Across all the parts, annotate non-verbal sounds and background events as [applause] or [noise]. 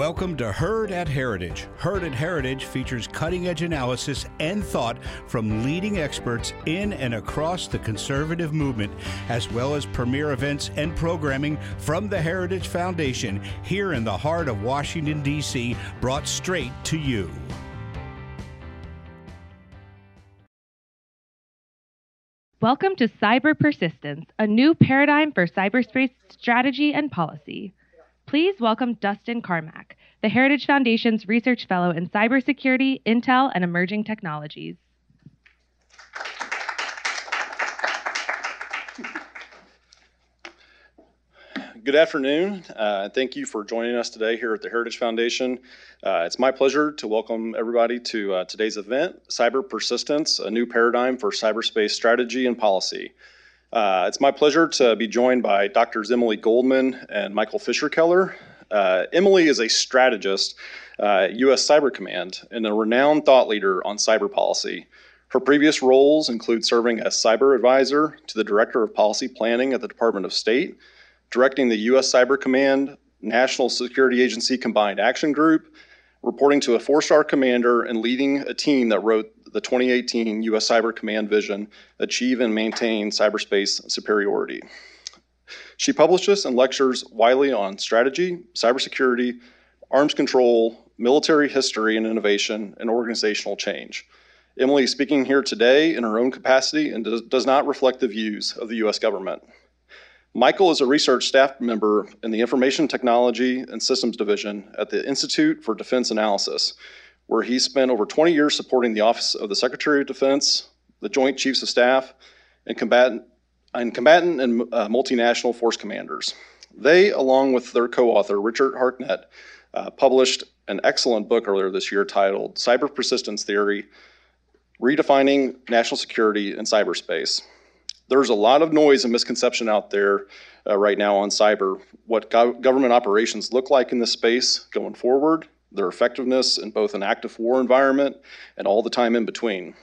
Welcome to Heard at Heritage. Heard at Heritage features cutting edge analysis and thought from leading experts in and across the conservative movement, as well as premier events and programming from the Heritage Foundation here in the heart of Washington, D.C., brought straight to you. Welcome to Cyber Persistence, a new paradigm for cyberspace strategy and policy. Please welcome Dustin Carmack, the Heritage Foundation's Research Fellow in Cybersecurity, Intel, and Emerging Technologies. Good afternoon. Uh, thank you for joining us today here at the Heritage Foundation. Uh, it's my pleasure to welcome everybody to uh, today's event, Cyber Persistence, a new paradigm for cyberspace strategy and policy. Uh, it's my pleasure to be joined by Drs. Emily Goldman and Michael Fischerkeller. Uh, Emily is a strategist, uh, U.S. Cyber Command, and a renowned thought leader on cyber policy. Her previous roles include serving as cyber advisor to the Director of Policy Planning at the Department of State, directing the U.S. Cyber Command National Security Agency Combined Action Group, reporting to a four star commander, and leading a team that wrote the 2018 U.S. Cyber Command Vision Achieve and Maintain Cyberspace Superiority. She publishes and lectures widely on strategy, cybersecurity, arms control, military history and innovation, and organizational change. Emily is speaking here today in her own capacity and does, does not reflect the views of the U.S. government. Michael is a research staff member in the Information Technology and Systems Division at the Institute for Defense Analysis, where he spent over 20 years supporting the Office of the Secretary of Defense, the Joint Chiefs of Staff, and combatant and, combatant and uh, multinational force commanders. They, along with their co author, Richard Harknett, uh, published an excellent book earlier this year titled Cyber Persistence Theory Redefining National Security in Cyberspace. There's a lot of noise and misconception out there uh, right now on cyber, what go- government operations look like in this space going forward, their effectiveness in both an active war environment and all the time in between.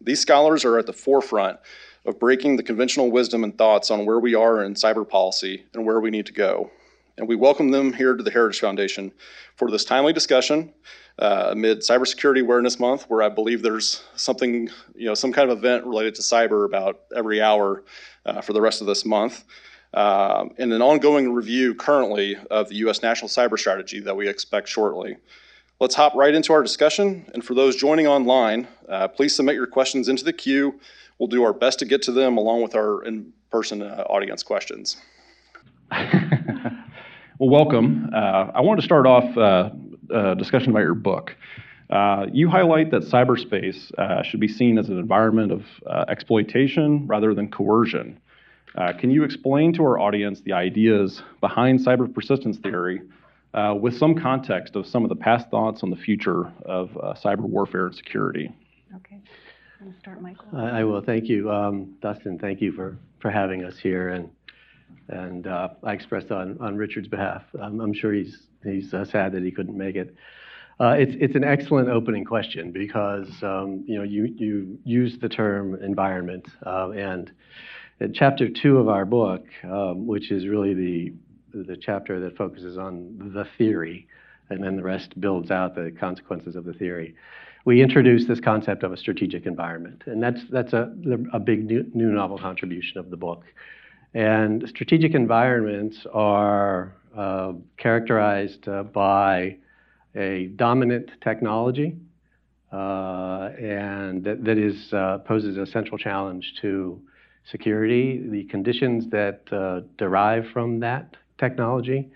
These scholars are at the forefront of breaking the conventional wisdom and thoughts on where we are in cyber policy and where we need to go. And we welcome them here to the Heritage Foundation for this timely discussion uh, amid Cybersecurity Awareness Month, where I believe there's something, you know, some kind of event related to cyber about every hour uh, for the rest of this month. Um, and an ongoing review currently of the U.S. National Cyber Strategy that we expect shortly. Let's hop right into our discussion. And for those joining online, uh, please submit your questions into the queue. We'll do our best to get to them along with our in person uh, audience questions. [laughs] well, welcome. Uh, I wanted to start off uh, a discussion about your book. Uh, you highlight that cyberspace uh, should be seen as an environment of exploitation rather than coercion. Uh, can you explain to our audience the ideas behind cyber persistence theory uh, with some context of some of the past thoughts on the future of uh, cyber warfare and security? Okay. I'm start, Michael. I will. Thank you, um, Dustin. Thank you for, for having us here, and and uh, I expressed on, on Richard's behalf. I'm, I'm sure he's he's uh, sad that he couldn't make it. Uh, it's it's an excellent opening question because um, you know you you use the term environment and in chapter two of our book, um, which is really the the chapter that focuses on the theory, and then the rest builds out the consequences of the theory. We introduce this concept of a strategic environment, and that's that's a a big new, new novel contribution of the book. And strategic environments are uh, characterized uh, by a dominant technology, uh, and that, that is uh, poses a central challenge to security, the conditions that uh, derive from that technology,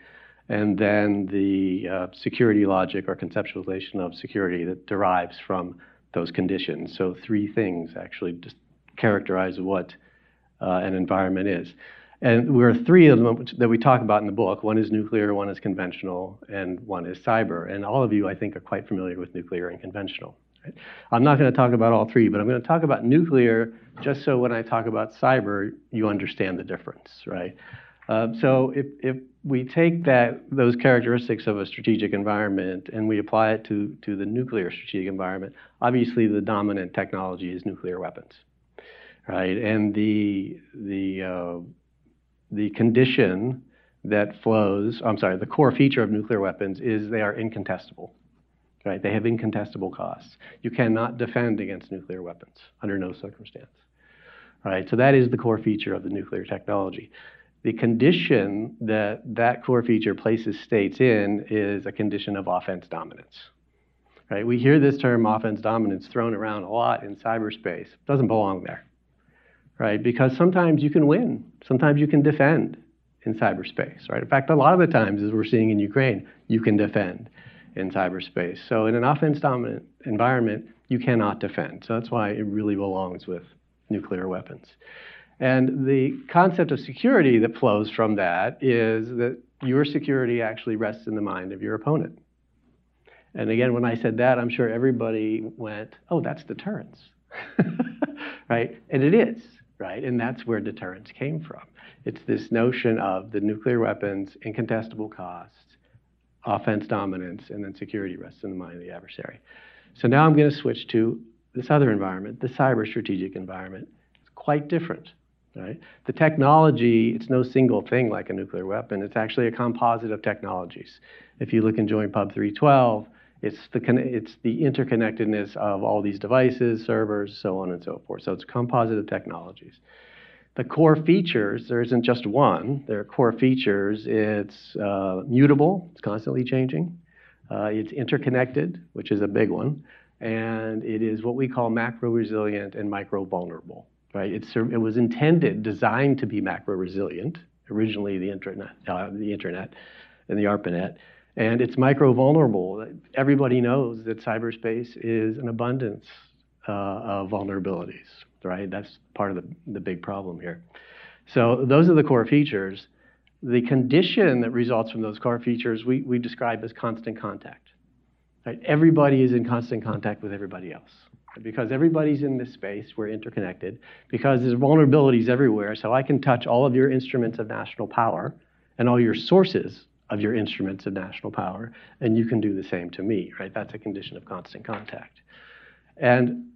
and then the uh, security logic or conceptualization of security that derives from those conditions. So, three things actually just characterize what uh, an environment is. And are three of them that we talk about in the book. One is nuclear, one is conventional, and one is cyber. And all of you, I think, are quite familiar with nuclear and conventional. Right? I'm not going to talk about all three, but I'm going to talk about nuclear just so when I talk about cyber, you understand the difference, right? Uh, so if, if we take that those characteristics of a strategic environment and we apply it to, to the nuclear strategic environment, obviously the dominant technology is nuclear weapons, right? And the the uh, the condition that flows, I'm sorry, the core feature of nuclear weapons is they are incontestable. Right? They have incontestable costs. You cannot defend against nuclear weapons under no circumstance. Right? So that is the core feature of the nuclear technology. The condition that that core feature places states in is a condition of offense dominance. Right? We hear this term offense dominance thrown around a lot in cyberspace. It doesn't belong there. Right? Because sometimes you can win. Sometimes you can defend in cyberspace, right? In fact, a lot of the times, as we're seeing in Ukraine, you can defend in cyberspace. So in an offense dominant environment, you cannot defend. So that's why it really belongs with nuclear weapons. And the concept of security that flows from that is that your security actually rests in the mind of your opponent. And again, when I said that, I'm sure everybody went, oh, that's deterrence. [laughs] right? And it is, right? And that's where deterrence came from. It's this notion of the nuclear weapons, incontestable costs, offense dominance, and then security rests in the mind of the adversary. So now I'm going to switch to this other environment, the cyber strategic environment. It's quite different. Right? The technology, it's no single thing like a nuclear weapon. It's actually a composite of technologies. If you look in Joint Pub 312, it's the, it's the interconnectedness of all these devices, servers, so on and so forth. So it's composite of technologies. The core features, there isn't just one. There are core features. It's uh, mutable, it's constantly changing. Uh, it's interconnected, which is a big one. And it is what we call macro resilient and micro vulnerable. Right? It's, it was intended, designed to be macro resilient, originally the internet, uh, the internet and the ARPANET. And it's micro vulnerable. Everybody knows that cyberspace is an abundance uh, of vulnerabilities right? That's part of the, the big problem here. So those are the core features. The condition that results from those core features we, we describe as constant contact. Right? Everybody is in constant contact with everybody else. Because everybody's in this space, we're interconnected. Because there's vulnerabilities everywhere, so I can touch all of your instruments of national power and all your sources of your instruments of national power, and you can do the same to me, right? That's a condition of constant contact. And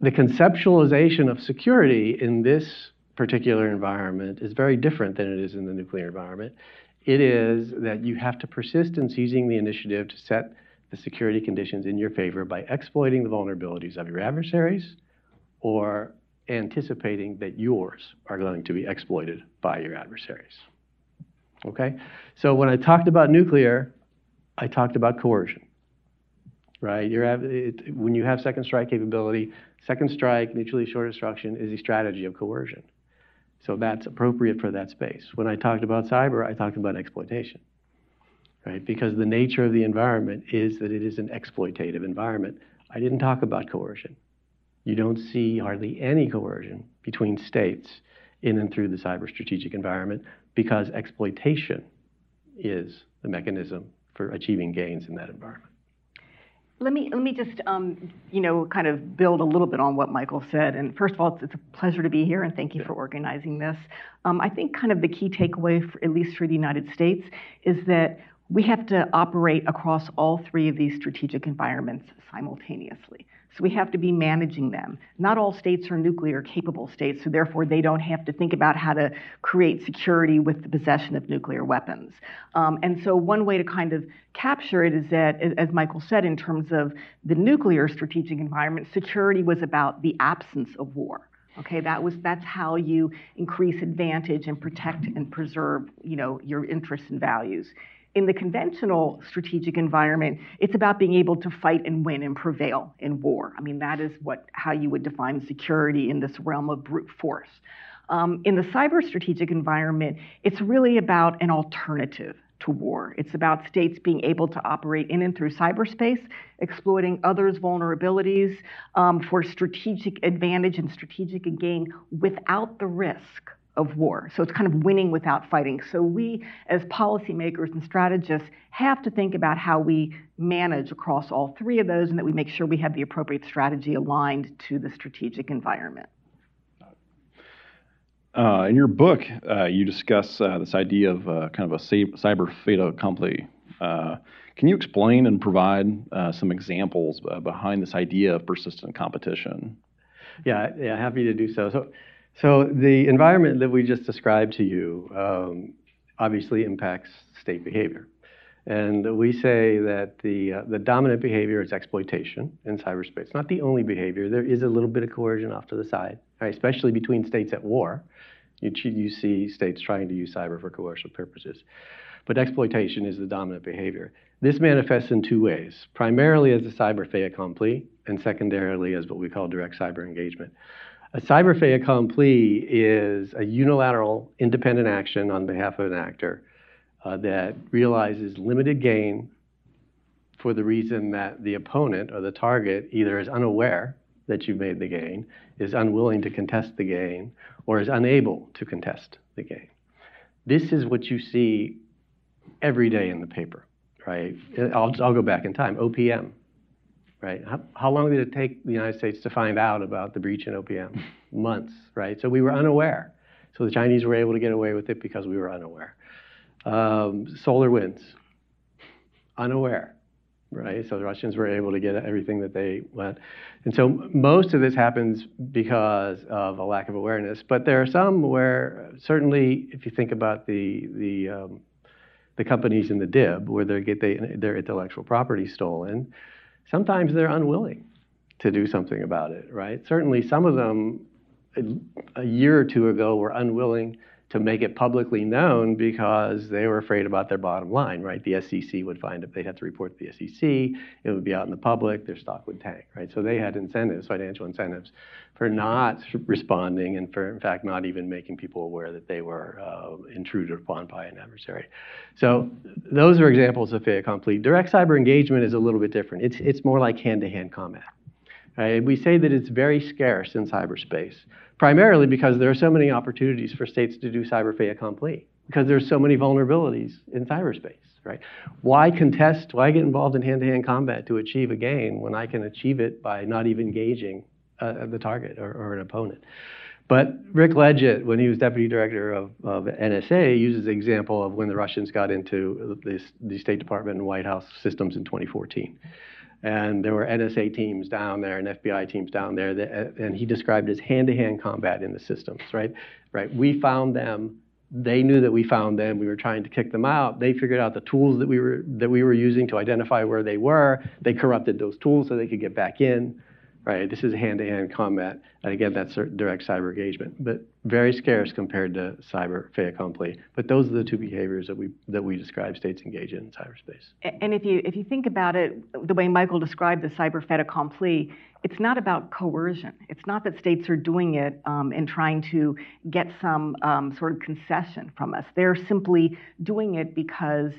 the conceptualization of security in this particular environment is very different than it is in the nuclear environment. It is that you have to persist in seizing the initiative to set the security conditions in your favor by exploiting the vulnerabilities of your adversaries or anticipating that yours are going to be exploited by your adversaries. Okay? So when I talked about nuclear, I talked about coercion right? You're, it, when you have second strike capability, second strike, mutually assured destruction is a strategy of coercion. So that's appropriate for that space. When I talked about cyber, I talked about exploitation, right? Because the nature of the environment is that it is an exploitative environment. I didn't talk about coercion. You don't see hardly any coercion between states in and through the cyber strategic environment because exploitation is the mechanism for achieving gains in that environment. Let me let me just um, you know kind of build a little bit on what Michael said. And first of all, it's, it's a pleasure to be here, and thank you for organizing this. Um, I think kind of the key takeaway, for, at least for the United States, is that we have to operate across all three of these strategic environments simultaneously. So we have to be managing them. Not all states are nuclear capable states, so therefore they don't have to think about how to create security with the possession of nuclear weapons. Um, and so one way to kind of capture it is that, as Michael said, in terms of the nuclear strategic environment, security was about the absence of war. Okay, that was that's how you increase advantage and protect and preserve, you know, your interests and values in the conventional strategic environment, it's about being able to fight and win and prevail in war. I mean, that is what how you would define security in this realm of brute force. Um, in the cyber strategic environment, it's really about an alternative to war. It's about states being able to operate in and through cyberspace, exploiting others' vulnerabilities um, for strategic advantage and strategic gain without the risk of war. So it's kind of winning without fighting. So we, as policymakers and strategists, have to think about how we manage across all three of those and that we make sure we have the appropriate strategy aligned to the strategic environment. Uh, in your book, uh, you discuss uh, this idea of uh, kind of a cyber fait accompli. Uh, can you explain and provide uh, some examples behind this idea of persistent competition? Yeah, yeah, happy to do so. So so the environment that we just described to you, um, obviously impacts state behavior. And we say that the, uh, the dominant behavior is exploitation in cyberspace. Not the only behavior. There is a little bit of coercion off to the side, right? especially between states at war. You, you see states trying to use cyber for coercive purposes. But exploitation is the dominant behavior. This manifests in two ways, primarily as a cyber fait accompli, and secondarily as what we call direct cyber engagement. A cyber fait accompli is a unilateral, independent action on behalf of an actor uh, that realizes limited gain for the reason that the opponent or the target either is unaware that you've made the gain, is unwilling to contest the gain, or is unable to contest the gain. This is what you see every day in the paper, right? I'll, I'll go back in time. OPM, right? How, how, long did it take the United States to find out about the breach in OPM? [laughs] Months, right? So we were unaware. So the Chinese were able to get away with it because we were unaware. Um, SolarWinds, unaware, right? So the Russians were able to get everything that they want. And so most of this happens because of a lack of awareness. But there are some where certainly, if you think about the the um, the companies in the DIB where they get they, their intellectual property stolen, sometimes they're unwilling to do something about it, right? Certainly, some of them a, year or two ago were unwilling to make it publicly known because they were afraid about their bottom line, right? The SEC would find if they'd have to report to the SEC, it would be out in the public, their stock would tank, right? So they had incentives, financial incentives, for not responding and for, in fact, not even making people aware that they were uh, intruded upon by an adversary. So those are examples of fait accompli. Direct cyber engagement is a little bit different. It's, it's more like hand-to-hand combat. Right? We say that it's very scarce in cyberspace primarily because there are so many opportunities for states to do cyber fait accompli, because there's so many vulnerabilities in cyberspace, right? Why contest, why get involved in hand-to-hand combat to achieve a gain when I can achieve it by not even engaging uh, the target or, or, an opponent? But Rick Ledgett, when he was deputy director of, of NSA, uses the example of when the Russians got into this, the State Department and White House systems in 2014 and there were NSA teams down there and FBI teams down there, that, uh, and he described as hand-to-hand combat in the systems, right? Right. We found them. They knew that we found them. We were trying to kick them out. They figured out the tools that we were that we were using to identify where they were. They corrupted those tools so they could get back in right? This is hand-to-hand combat, and again, that's direct cyber engagement, but very scarce compared to cyber fait accompli. But those are the two behaviors that we that we describe states engage in in cyberspace. And if you if you think about it, the way Michael described the cyber fait accompli, it's not about coercion. It's not that states are doing it um, and trying to get some um, sort of concession from us. They're simply doing it because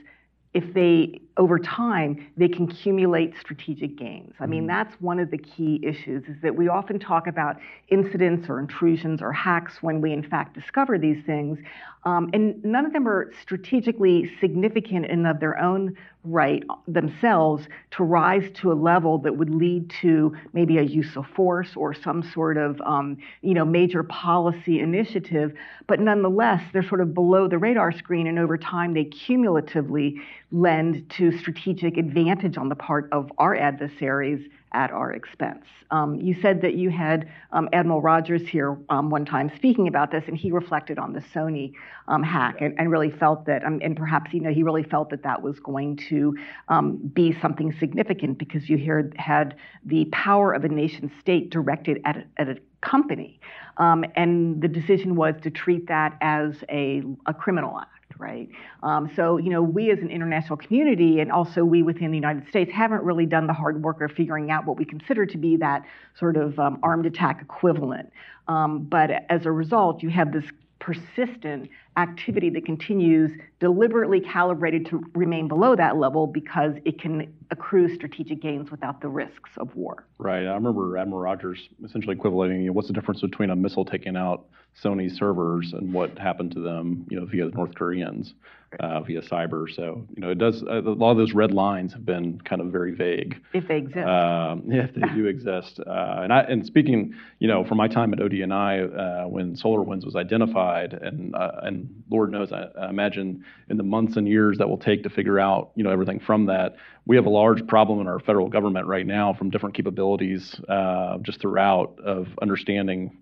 if they over time they can accumulate strategic gains i mean mm-hmm. that's one of the key issues is that we often talk about incidents or intrusions or hacks when we in fact discover these things um, and none of them are strategically significant in of their own right themselves to rise to a level that would lead to maybe a use of force or some sort of um, you know major policy initiative but nonetheless they're sort of below the radar screen and over time they cumulatively lend to strategic advantage on the part of our adversaries at our expense. Um, you said that you had um, Admiral Rogers here um, one time speaking about this, and he reflected on the Sony um, hack and, and, really felt that, um, and perhaps you know he really felt that that was going to um, be something significant because you here had the power of a nation state directed at a, at a company, and the decision was to treat that as a, a criminal act right? Um, so, you know, we as an international community and also we within the United States haven't really done the hard work of figuring out what we consider to be that sort of um, armed attack equivalent. Um, but as a result, you have this persistent activity that continues deliberately calibrated to remain below that level because it can accrue strategic gains without the risks of war. Right. I remember Admiral Rogers essentially equivalent. you know, what's the difference between a missile taking out Sony servers and what happened to them, you know, via the North Koreans uh, via cyber. So, you know, it does, uh, a lot of those red lines have been kind of very vague. If they exist. Um, [laughs] if they do exist. Uh, and, I, and speaking, you know, from my time at ODNI, uh, when SolarWinds was identified, and, uh, and Lord knows, I, I, imagine in the months and years that will take to figure out, you know, everything from that, we have a large problem in our federal government right now from different capabilities uh, just throughout of understanding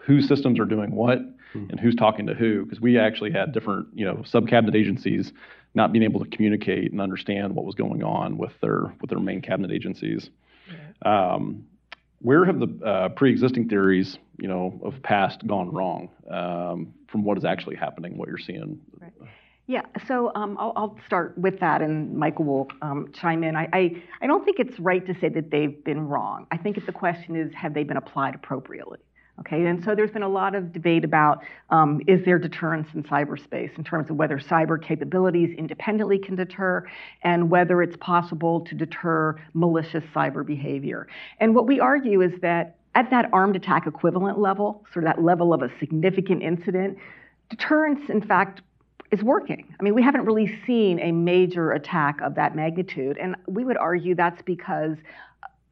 whose systems are doing what and who's talking to who, because we actually had different, you know, sub-cabinet agencies not being able to communicate and understand what was going on with their with their main cabinet agencies. Um, where have the uh, pre-existing theories, you know, of past gone wrong um, from what is actually happening, what you're seeing? Right. Yeah, so um, I'll, I'll, start with that, and Michael will um, chime in. I, I, I, don't think it's right to say that they've been wrong. I think the question is, have they been applied appropriately? Okay, and so there's been a lot of debate about um, is there deterrence in cyberspace in terms of whether cyber capabilities independently can deter and whether it's possible to deter malicious cyber behavior. And what we argue is that at that armed attack equivalent level, sort of that level of a significant incident, deterrence, in fact, is working. I mean, we haven't really seen a major attack of that magnitude, and we would argue that's because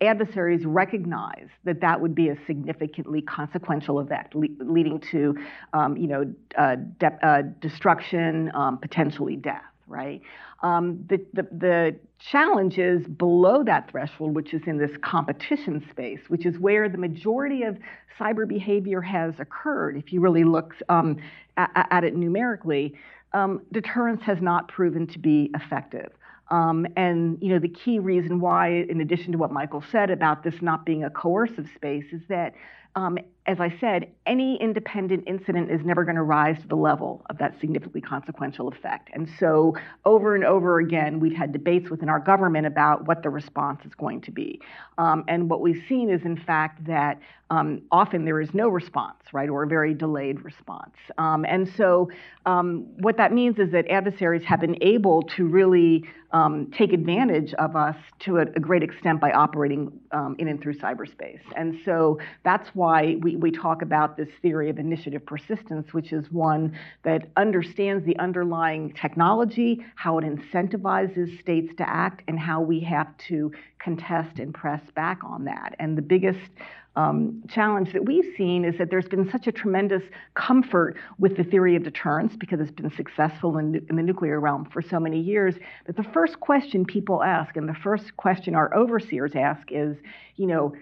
adversaries recognize that that would be a significantly consequential event, le- leading to, um, you know, uh, de- uh, destruction, um, potentially death. Right. Um, the, the, the challenge is below that threshold, which is in this competition space, which is where the majority of cyber behavior has occurred. If you really look um, at, at, it numerically, um, deterrence has not proven to be effective. Um, and you know the key reason why, in addition to what Michael said about this not being a coercive space, is that um, as I said, any independent incident is never going to rise to the level of that significantly consequential effect. And so, over and over again, we've had debates within our government about what the response is going to be. Um, and what we've seen is, in fact, that um, often there is no response, right, or a very delayed response. Um, and so, um, what that means is that adversaries have been able to really um, take advantage of us to a, a great extent by operating um, in and through cyberspace. And so, that's why we we, talk about this theory of initiative persistence, which is one that understands the underlying technology, how it incentivizes states to act, and how we have to contest and press back on that. And the biggest um, challenge that we've seen is that there's been such a tremendous comfort with the theory of deterrence because it's been successful in, in, the nuclear realm for so many years that the first question people ask and the first question our overseers ask is, you know,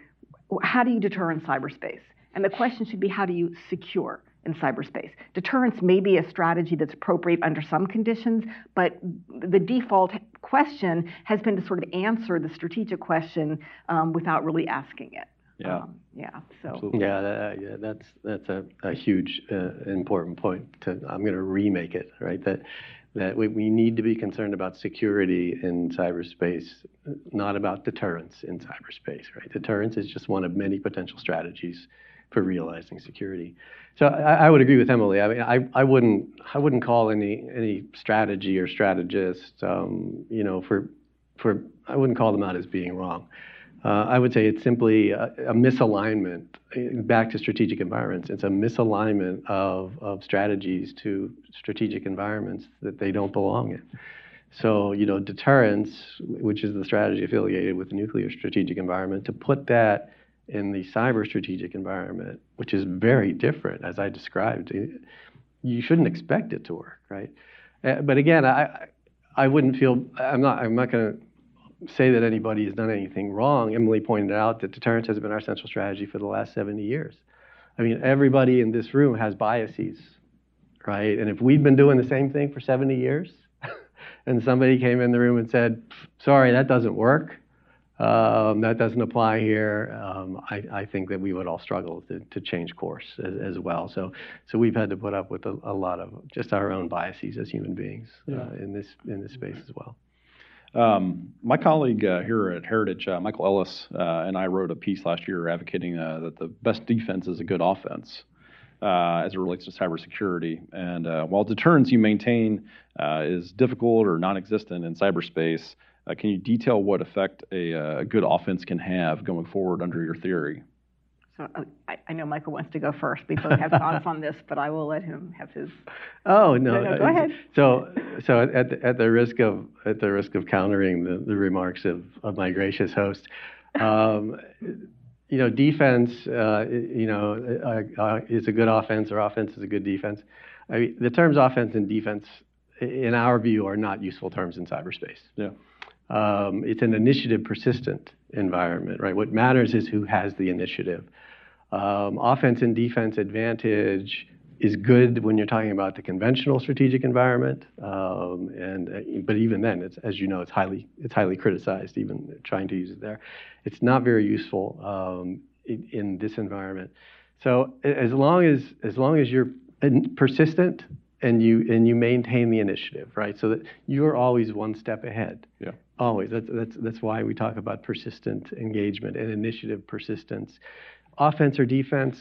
how do you deter in cyberspace? And the question should be how do you secure in cyberspace? Deterrence may be a strategy that's appropriate under some conditions, but the default question has been to sort of answer the strategic question um, without really asking it. Yeah. Um, yeah. So. Absolutely. Yeah, that, yeah, that's that's a, a huge uh, important point. To I'm going to remake it right that that we, we need to be concerned about security in cyberspace, not about deterrence in cyberspace. Right. Deterrence is just one of many potential strategies for realizing security. So I, I, would agree with Emily. I mean, I, I wouldn't I wouldn't call any any strategy or strategist, um, you know, for for I wouldn't call them out as being wrong. Uh, I would say it's simply a, a, misalignment. Back to strategic environments, it's a misalignment of, of strategies to strategic environments that they don't belong in. So, you know, deterrence, which is the strategy affiliated with the nuclear strategic environment, to put that in the cyber strategic environment, which is very different, as I described. You shouldn't expect it to work, right? Uh, but again, I, I wouldn't feel, I'm not, I'm not going to say that anybody has done anything wrong. Emily pointed out that deterrence has been our central strategy for the last 70 years. I mean, everybody in this room has biases, right? And if we've been doing the same thing for 70 years, [laughs] and somebody came in the room and said, sorry, that doesn't work, um, that doesn't apply here. Um, I, I, think that we would all struggle to, to change course as, as, well. So, so we've had to put up with a, a lot of just our own biases as human beings uh, in this in this space as well. Um, my colleague uh, here at Heritage, uh, Michael Ellis, uh, and I wrote a piece last year advocating uh, that the best defense is a good offense. Uh, as it relates to cybersecurity. And uh, while deterrence you maintain is difficult or non existent in cyberspace, can you detail what effect a, a, good offense can have going forward under your theory? So uh, I, I, know Michael wants to go first. We both have [laughs] thoughts on this, but I will let him have his. Oh no! no, no go ahead. So, so at the, at the risk of at the risk of countering the, the remarks of, of my gracious host, um, you know, defense, uh, you know, uh, uh, is a good offense or offense is a good defense. I mean, the terms offense and defense, in our view, are not useful terms in cyberspace. Yeah. Um, it's an initiative persistent environment, right? What matters is who has the initiative. Um, offense and defense advantage is good when you're talking about the conventional strategic environment, um, and uh, but even then, it's as you know, it's highly it's highly criticized. Even trying to use it there, it's not very useful um, in, in, this environment. So as long as as long as you're persistent and you and you maintain the initiative, right? So that you're always one step ahead. Yeah. Always. That's that's that's why we talk about persistent engagement and initiative persistence. Offense or defense,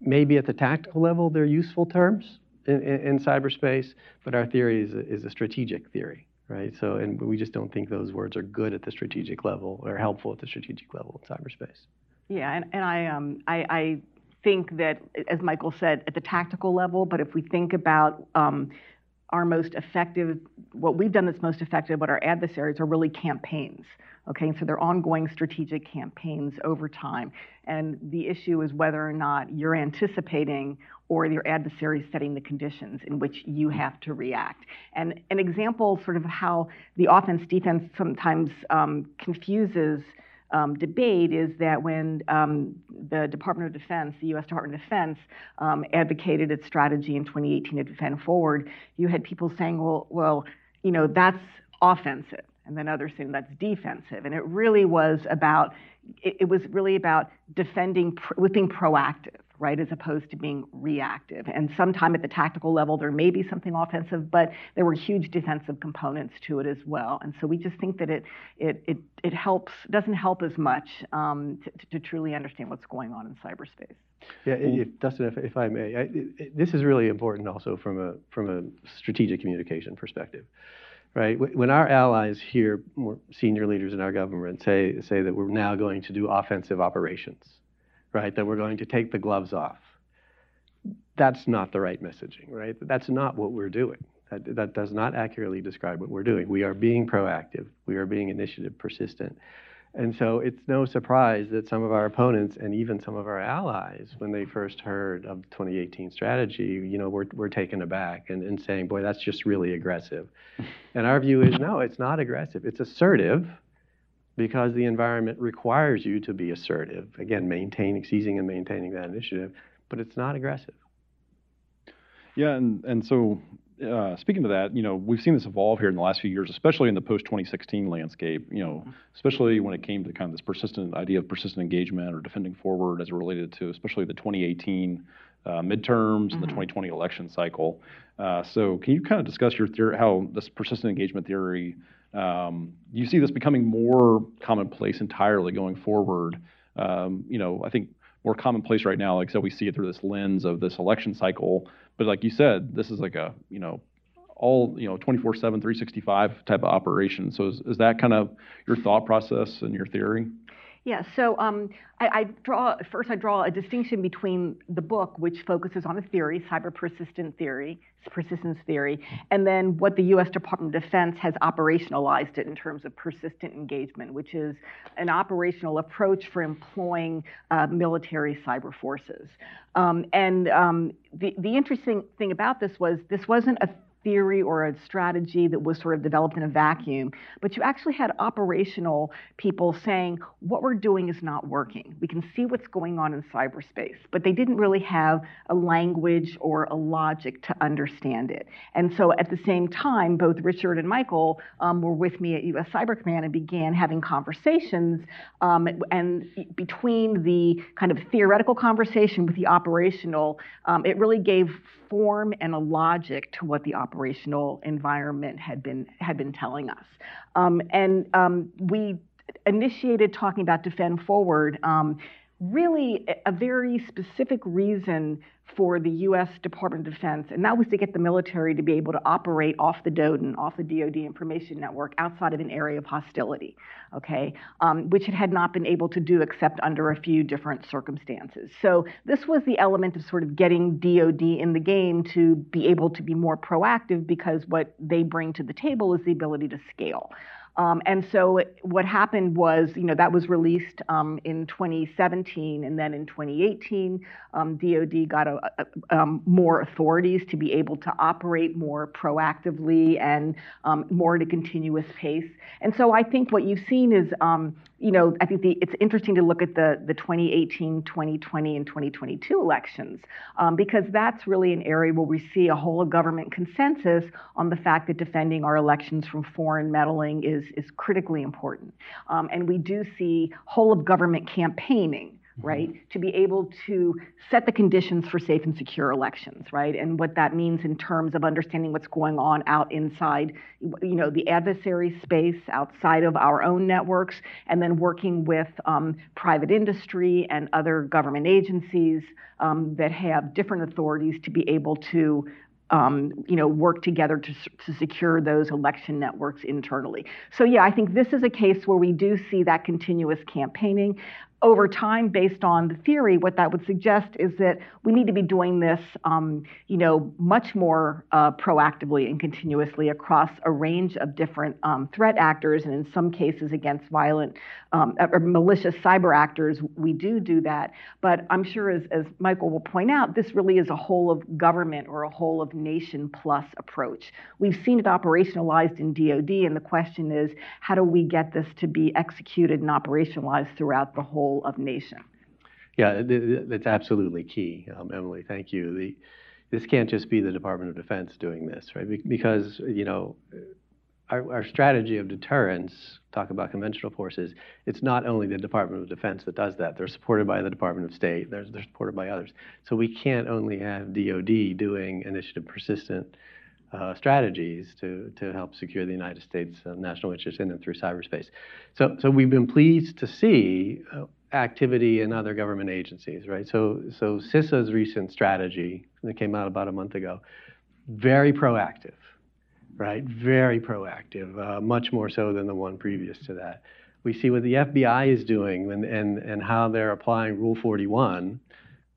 maybe at the tactical level, they're useful terms in, in, in cyberspace, but our theory is a, is a strategic theory, right? So, and we just don't think those words are good at the strategic level or helpful at the strategic level in cyberspace. Yeah, and, and I, um, I, I think that, as Michael said, at the tactical level, but if we think about um, our most effective, what we've done that's most effective, what our adversaries are really campaigns. Okay, so they're ongoing strategic campaigns over time. And the issue is whether or not you're anticipating or your adversary setting the conditions in which you have to react. And an example, sort of how the offense defense sometimes um, confuses um, debate is that when um, the Department of Defense, the U.S. Department of Defense, um, advocated its strategy in 2018 to defend forward, you had people saying, well, well, you know, that's offensive, and then others saying that's defensive, and it really was about, it, it was really about defending, with being proactive right, as opposed to being reactive. And sometime at the tactical level, there may be something offensive, but there were huge defensive components to it as well. And so we just think that it it it, it helps doesn't help as much um, to, to, truly understand what's going on in cyberspace. Yeah, if, Dustin, if, if I may, I, it, this is really important also from a from a strategic communication perspective right? When our allies hear, senior leaders in our government, say say that we're now going to do offensive operations, right? That we're going to take the gloves off. That's not the right messaging, right? That's not what we're doing. That, that does not accurately describe what we're doing. We are being proactive. We are being initiative persistent. And so it's no surprise that some of our opponents and even some of our allies, when they first heard of the 2018 strategy, you know, were, were taken aback and, and saying, boy, that's just really aggressive. and our view is no, it's not aggressive. It's assertive because the environment requires you to be assertive. Again, maintaining, seizing and maintaining that initiative, but it's not aggressive. Yeah, and, and so uh, speaking to that, you know, we've seen this evolve here in the last few years, especially in the post 2016 landscape. You know, especially when it came to kind of this persistent idea of persistent engagement or defending forward as it related to, especially the 2018 uh, midterms mm-hmm. and the 2020 mm-hmm. election cycle. Uh, so, can you kind of discuss your theory, how this persistent engagement theory um, you see this becoming more commonplace entirely going forward. Um, you know, I think more commonplace right now, like so we see it through this lens of this election cycle. But like you said, this is like a, you know, all, you know, 24 7, 365 type of operation. So is, is that kind of your thought process and your theory? Yeah, so um, I, I, draw, first I draw a distinction between the book, which focuses on a theory, cyber persistent theory, persistence theory, and then what the US Department of Defense has operationalized it in terms of persistent engagement, which is an operational approach for employing uh, military cyber forces. Um, and um, the, the interesting thing about this was this wasn't a theory or a strategy that was sort of developed in a vacuum, but you actually had operational people saying, what we're doing is not working. We can see what's going on in cyberspace, but they didn't really have a language or a logic to understand it. And so at the same time, both Richard and Michael um, were with me at US Cyber Command and began having conversations. Um, and between the kind of theoretical conversation with the operational, um, it really gave form and a logic to what the operational environment had been had been telling us. Um, and um, we initiated talking about defend forward. Um, really, a very specific reason for the U.S. Department of Defense, and that was to get the military to be able to operate off the DoDIN, off the DoD information network, outside of an area of hostility, okay, um, which it had not been able to do except under a few different circumstances. So this was the element of sort of getting DoD in the game to be able to be more proactive because what they bring to the table is the ability to scale. Um, and so what happened was, you know, that was released um, in 2017, and then in 2018, um, DoD got a, a, um, more authorities to be able to operate more proactively and um, more at a continuous pace. And so I think what you've seen is, um, you know, I think the, it's interesting to look at the the 2018, 2020, and 2022 elections because that's really an area where we see a whole of government consensus on the fact that defending our elections from foreign meddling is, is critically important. Um, and we do see whole of government campaigning Mm-hmm. right? To be able to set the conditions for safe and secure elections, right? And what that means in terms of understanding what's going on out inside, you know, the adversary space outside of our own networks, and then working with um, private industry and other government agencies um, that have different authorities to be able to um, you know, work together to, to secure those election networks internally. So yeah, I think this is a case where we do see that continuous campaigning over time, based on the theory, what that would suggest is that we need to be doing this, um, you know, much more uh, proactively and continuously across a range of different um, threat actors, and in some cases against violent um, or malicious cyber actors, we do do that. But I'm sure, as, as Michael will point out, this really is a whole of government or a whole of nation plus approach. We've seen it operationalized in DoD, and the question is, how do we get this to be executed and operationalized throughout the whole whole of nation. Yeah, that's absolutely key, um, Emily. Thank you. The, this can't just be the Department of Defense doing this, right? Because you know, our, our strategy of deterrence, talk about conventional forces, it's not only the Department of Defense that does that. They're supported by the Department of State. They're, they're supported by others. So we can't only have DoD doing initiative persistent uh, strategies to, to help secure the United States uh, national interest in and through cyberspace. So, so we've been pleased to see uh, activity in other government agencies, right? So, so CISA's recent strategy that came out about a month ago, very proactive, right? Very proactive, uh, much more so than the one previous to that. We see what the FBI is doing and, and, and how they're applying Rule 41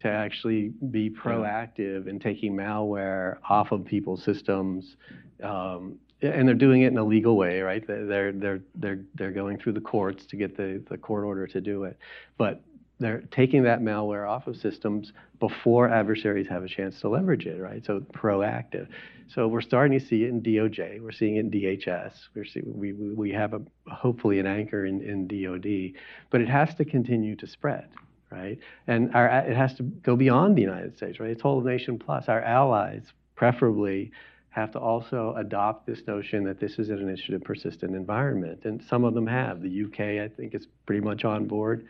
to actually be proactive in taking malware off of people's systems. Um, and they're doing it in a legal way, right? They're, they're, they're, they're going through the courts to get the, the court order to do it. But they're taking that malware off of systems before adversaries have a chance to leverage it, right? So proactive. So we're starting to see it in DOJ. We're seeing it in DHS. We're see, we, we have a, hopefully an anchor in, in DOD, but it has to continue to spread right? And our, it has to go beyond the United States, right? It's whole nation plus. Our allies, preferably, have to also adopt this notion that this is an initiative persistent environment. And some of them have. The UK, I think, is pretty much on board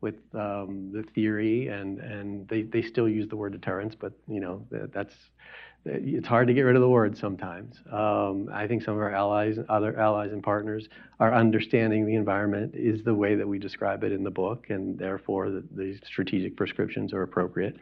with um, the theory, and, and they, they still use the word deterrence, but you know that's it's hard to get rid of the word sometimes. Um, I think some of our allies, other allies and partners, are understanding the environment is the way that we describe it in the book, and therefore the, the strategic prescriptions are appropriate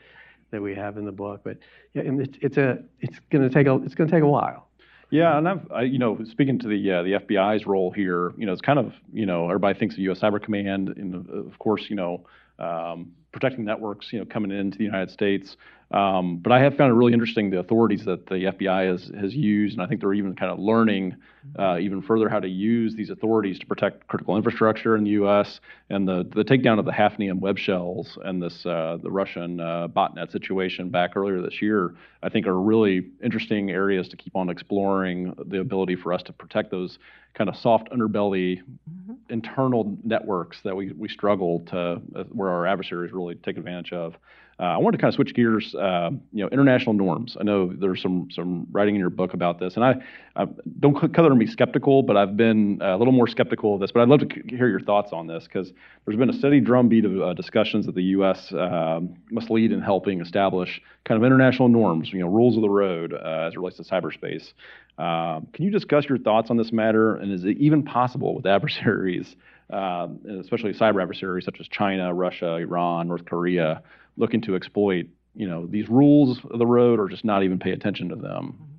that we have in the book. But yeah, it's, it's a it's going to take a it's going to take a while. Yeah, and I've I, you know speaking to the uh, the FBI's role here, you know, it's kind of you know everybody thinks of U.S. Cyber Command, and of course you know. Um, protecting networks, you know, coming into the United States. Um, but I have found it really interesting the authorities that the FBI has has used, and I think they're even kind of learning uh, even further how to use these authorities to protect critical infrastructure in the U.S. and the the takedown of the Hafnium web shells and this uh, the Russian uh, botnet situation back earlier this year. I think are really interesting areas to keep on exploring the ability for us to protect those kind of soft underbelly mm-hmm. internal networks that we we struggle to uh, where our adversaries really take advantage of. Uh, I wanted to kind of switch gears. Uh, you know, international norms. I know there's some some writing in your book about this, and I, I don't color me skeptical, but I've been a little more skeptical of this. But I'd love to hear your thoughts on this because there's been a steady drumbeat of uh, discussions that the U.S. Um, must lead in helping establish kind of international norms, you know, rules of the road uh, as it relates to cyberspace. Um, can you discuss your thoughts on this matter, and is it even possible with [laughs] adversaries? Um, especially cyber adversaries such as China, Russia, Iran, North Korea, looking to exploit, you know, these rules of the road or just not even pay attention to them. Mm-hmm.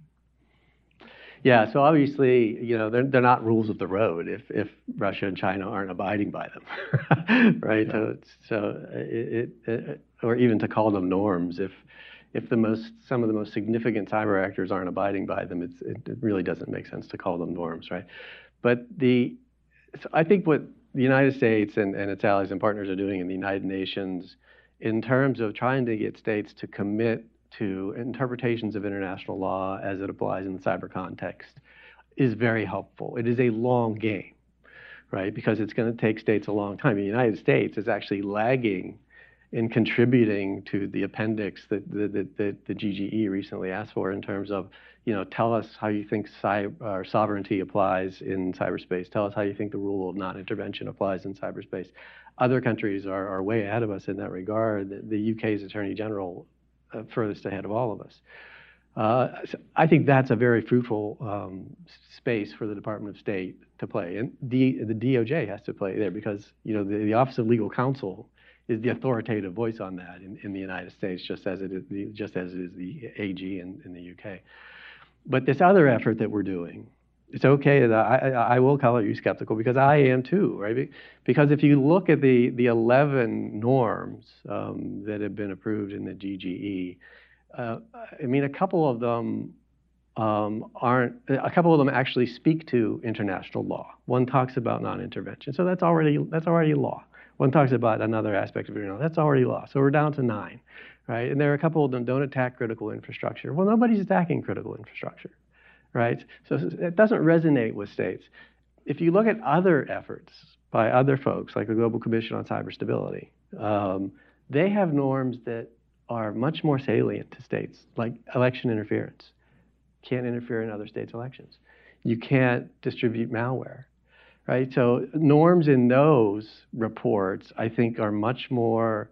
Yeah, so obviously, you know, they're, they're not rules of the road if, if Russia and China aren't abiding by them, [laughs] right? Yeah. So, so it, it, it, or even to call them norms if if the most some of the most significant cyber actors aren't abiding by them, it, it really doesn't make sense to call them norms, right? But the so I think what the United States and, and its allies and partners are doing in the United Nations in terms of trying to get states to commit to interpretations of international law as it applies in the cyber context is very helpful. It is a long game, right? Because it's going to take states a long time. The United States is actually lagging in contributing to the appendix that the, the, the GGE recently asked for in terms of, you know, tell us how you think cyber, sovereignty applies in cyberspace. Tell us how you think the rule of non-intervention applies in cyberspace. Other countries are, are way ahead of us in that regard. The, UK's Attorney General uh, furthest ahead of all of us. Uh, so I think that's a very fruitful um, space for the Department of State to play, and the the DOJ has to play there because you know the, the Office of Legal Counsel is the authoritative voice on that in, in the United States, just as it is the, just as it is the AG in, in the UK. But this other effort that we're doing, it's okay that I, I will call you skeptical because I am too, right? Because if you look at the the 11 norms um, that have been approved in the GGE uh, I mean, a couple of them um, aren't, a couple of them actually speak to international law. One talks about non-intervention, so that's already, that's already law. One talks about another aspect of you that's already law. So we're down to nine, right? And there are a couple of them don't attack critical infrastructure. Well, nobody's attacking critical infrastructure, right? So it doesn't resonate with states. If you look at other efforts by other folks, like the Global Commission on Cyber Stability, um, they have norms that are much more salient to states, like election interference. Can't interfere in other states' elections. You can't distribute malware, right? So norms in those reports, I think, are much more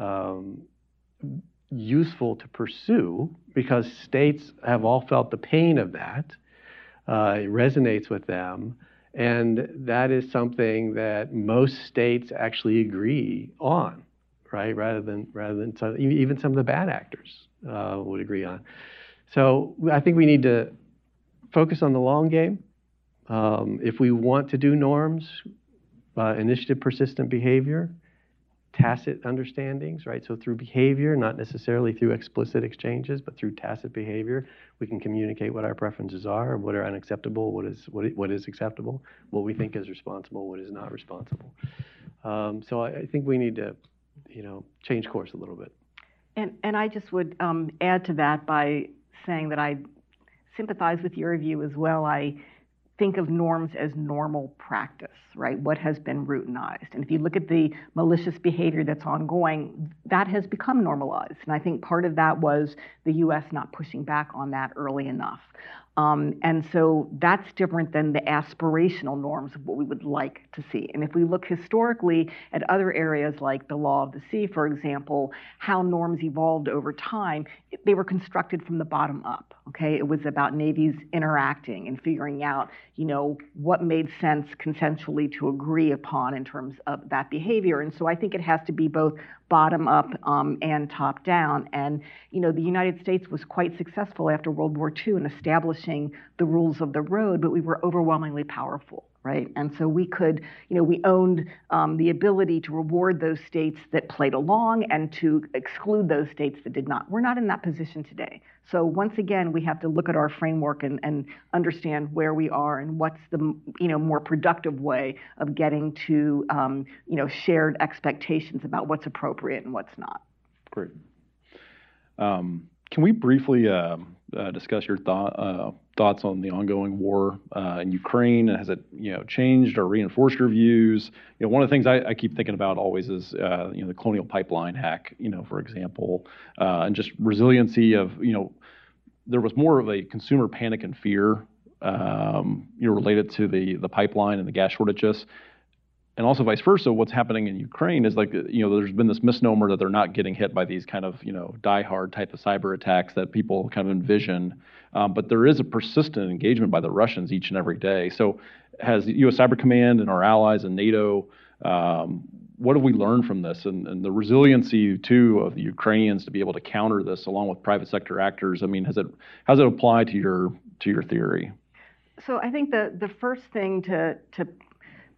um, useful to pursue because states have all felt the pain of that. Uh, it resonates with them. And that is something that most states actually agree on right? Rather than rather than some, even some of the bad actors uh, would agree on. So I think we need to focus on the long game. Um, if we want to do norms, uh, initiative persistent behavior, tacit understandings, right? So through behavior, not necessarily through explicit exchanges, but through tacit behavior, we can communicate what our preferences are, what are unacceptable, what is what, what is acceptable, what we think is responsible, what is not responsible. Um, so I, I, think we need to you know, change course a little bit. And, and I just would um, add to that by saying that I sympathize with your view as well. I think of norms as normal practice, right? What has been routinized. And if you look at the malicious behavior that's ongoing, that has become normalized. And I think part of that was the US not pushing back on that early enough. Um, and so that's different than the aspirational norms of what we would like to see. And if we look historically at other areas like the law of the sea, for example, how norms evolved over time, they were constructed from the bottom up. Okay, it was about navies interacting and figuring out, you know, what made sense consensually to agree upon in terms of that behavior. And so I think it has to be both bottom up um, and top down. And you know, the United States was quite successful after World War II in establishing the rules of the road, but we were overwhelmingly powerful right? And so we could, you know, we owned um, the ability to reward those states that played along and to exclude those states that did not. We're not in that position today. So once again, we have to look at our framework and, and understand where we are and what's the, you know, more productive way of getting to, um, you know, shared expectations about what's appropriate and what's not. Great. Um, can we briefly uh, uh, discuss your thought, uh, thoughts on the ongoing war uh, in Ukraine? Has it you know changed or reinforced your views? You know, one of the things I, I keep thinking about always is uh, you know the Colonial Pipeline hack. You know, for example, uh, and just resiliency of you know there was more of a consumer panic and fear um, you know related to the the pipeline and the gas shortages and also vice versa, what's happening in Ukraine is like, you know, there's been this misnomer that they're not getting hit by these kind of, you know, die-hard type of cyber attacks that people kind of envision. Um, but there is a persistent engagement by the Russians each and every day. So, has U.S. Cyber Command and our allies and NATO, um, what have we learned from this, and, and, the resiliency too of the Ukrainians to be able to counter this along with private sector actors? I mean, has it does it apply to your to your theory? So I think the the first thing to to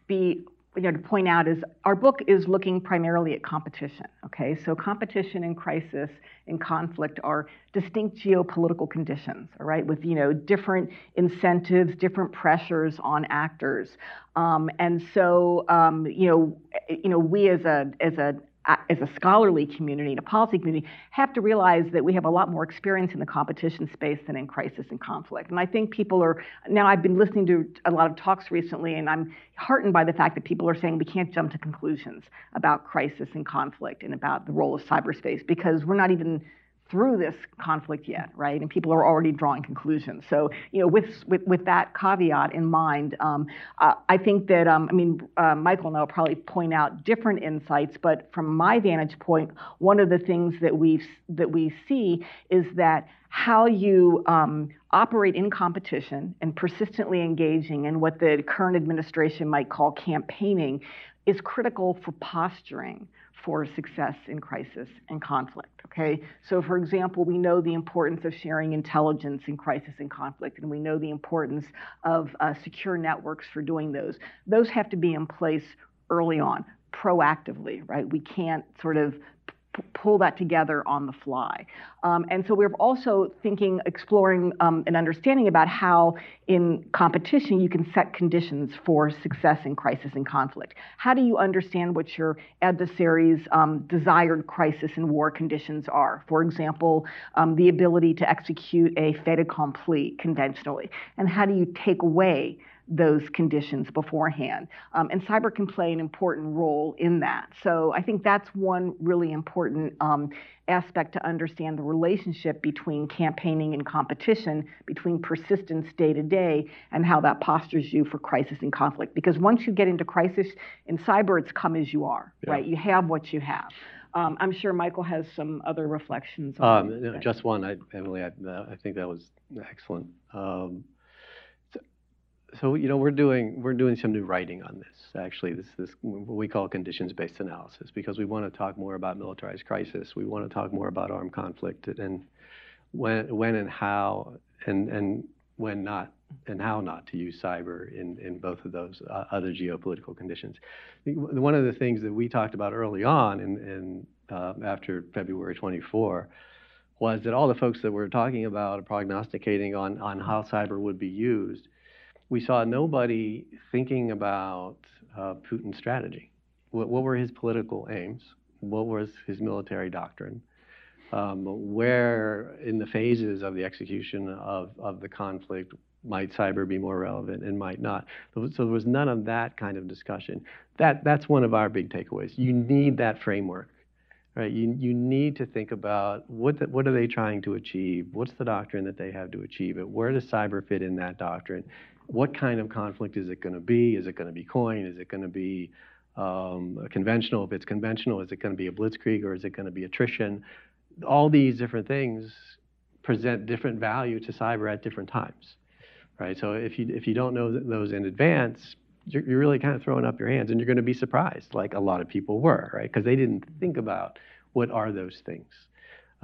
be you know, to point out is our book is looking primarily at competition. Okay, so competition and crisis and conflict are distinct geopolitical conditions. All right, with you know different incentives, different pressures on actors, um, and so um, you know, you know, we as a as a as a scholarly community and a policy community, have to realize that we have a lot more experience in the competition space than in crisis and conflict. And I think people are, now I've been listening to a lot of talks recently, and I'm heartened by the fact that people are saying we can't jump to conclusions about crisis and conflict and about the role of cyberspace because we're not even through this conflict yet, right? And people are already drawing conclusions. So, you know, with with, with that caveat in mind, um, uh, I think that um, I mean, uh, Michael and I will probably point out different insights, but from my vantage point, one of the things that we that we see is that how you um, operate in competition and persistently engaging in what the current administration might call campaigning is critical for posturing for success in crisis and conflict. Okay, so for example, we know the importance of sharing intelligence in crisis and conflict, and we know the importance of uh, secure networks for doing those. Those have to be in place early on, proactively, right? We can't sort of pull that together on the fly. Um, and so we're also thinking, exploring, um, and understanding about how in competition you can set conditions for success in crisis and conflict. How do you understand what your adversary's um, desired crisis and war conditions are? For example, um, the ability to execute a fait accompli conventionally. And how do you take away those conditions beforehand. Um, and cyber can play an important role in that. So I think that's one really important um, aspect to understand the relationship between campaigning and competition, between persistence day to day, and how that postures you for crisis and conflict. Because once you get into crisis in cyber, it's come as you are, yeah. right? You have what you have. Um, I'm sure Michael has some other reflections. On um, no, just one, I, Emily. I, I, think that was excellent. Um, so you know we're doing we're doing some new writing on this actually this this what we call conditions based analysis because we want to talk more about militarized crisis we want to talk more about armed conflict and when when and how and and when not and how not to use cyber in in both of those uh, other geopolitical conditions. One of the things that we talked about early on in, in uh, after February 24 was that all the folks that were talking about prognosticating on on how cyber would be used we saw nobody thinking about uh, Putin's strategy. What, what, were his political aims? What was his military doctrine? Um, where in the phases of the execution of, of the conflict might cyber be more relevant and might not? So there was none of that kind of discussion. That, that's one of our big takeaways. You need that framework. Right, you, you need to think about what, the, what are they trying to achieve? What's the doctrine that they have to achieve it? Where does cyber fit in that doctrine? What kind of conflict is it going to be? Is it going to be coin? Is it going to be um, conventional? If it's conventional, is it going to be a blitzkrieg or is it going to be attrition? All these different things present different value to cyber at different times, right? So if you if you don't know those in advance, you're, you're really kind of throwing up your hands, and you're going to be surprised, like a lot of people were, right? Because they didn't think about what are those things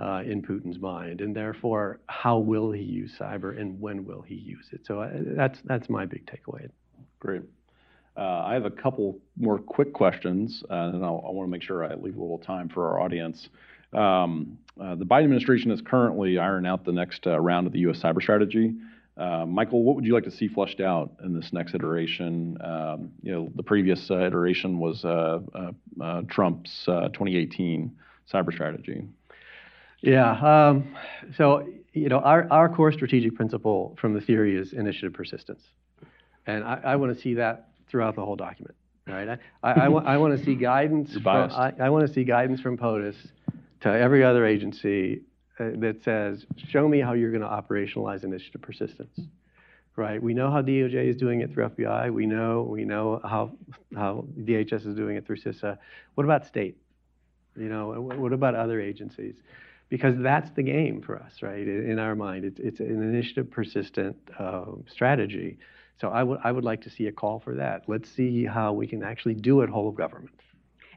uh, in Putin's mind, and therefore, how will he use cyber and when will he use it? So uh, that's that's my big takeaway. Great. Uh, I have a couple more quick questions, uh, and I'll, i want to make sure I leave a little time for our audience. Um, uh, the Biden administration is currently ironing out the next uh, round of the U.S. cyber strategy. Michael, what would you like to see flushed out in this next iteration? Um, you know, the previous iteration was Trump's 2018 cyber strategy. Yeah. Um, so, you know, our, our core strategic principle from the theory is initiative persistence. And I, I want to see that throughout the whole document, right? I, I, I, I want to see [laughs] guidance. From, I, I want to see guidance from POTUS to every other agency uh, that says, show me how you're going to operationalize initiative persistence. Right. We know how DOJ is doing it through FBI. We know we know how how DHS is doing it through CISA. What about state? You know, what about other agencies? Because that's the game for us, right? In our mind, it's, it's an initiative persistent uh, strategy. So I would I would like to see a call for that. Let's see how we can actually do it whole of government.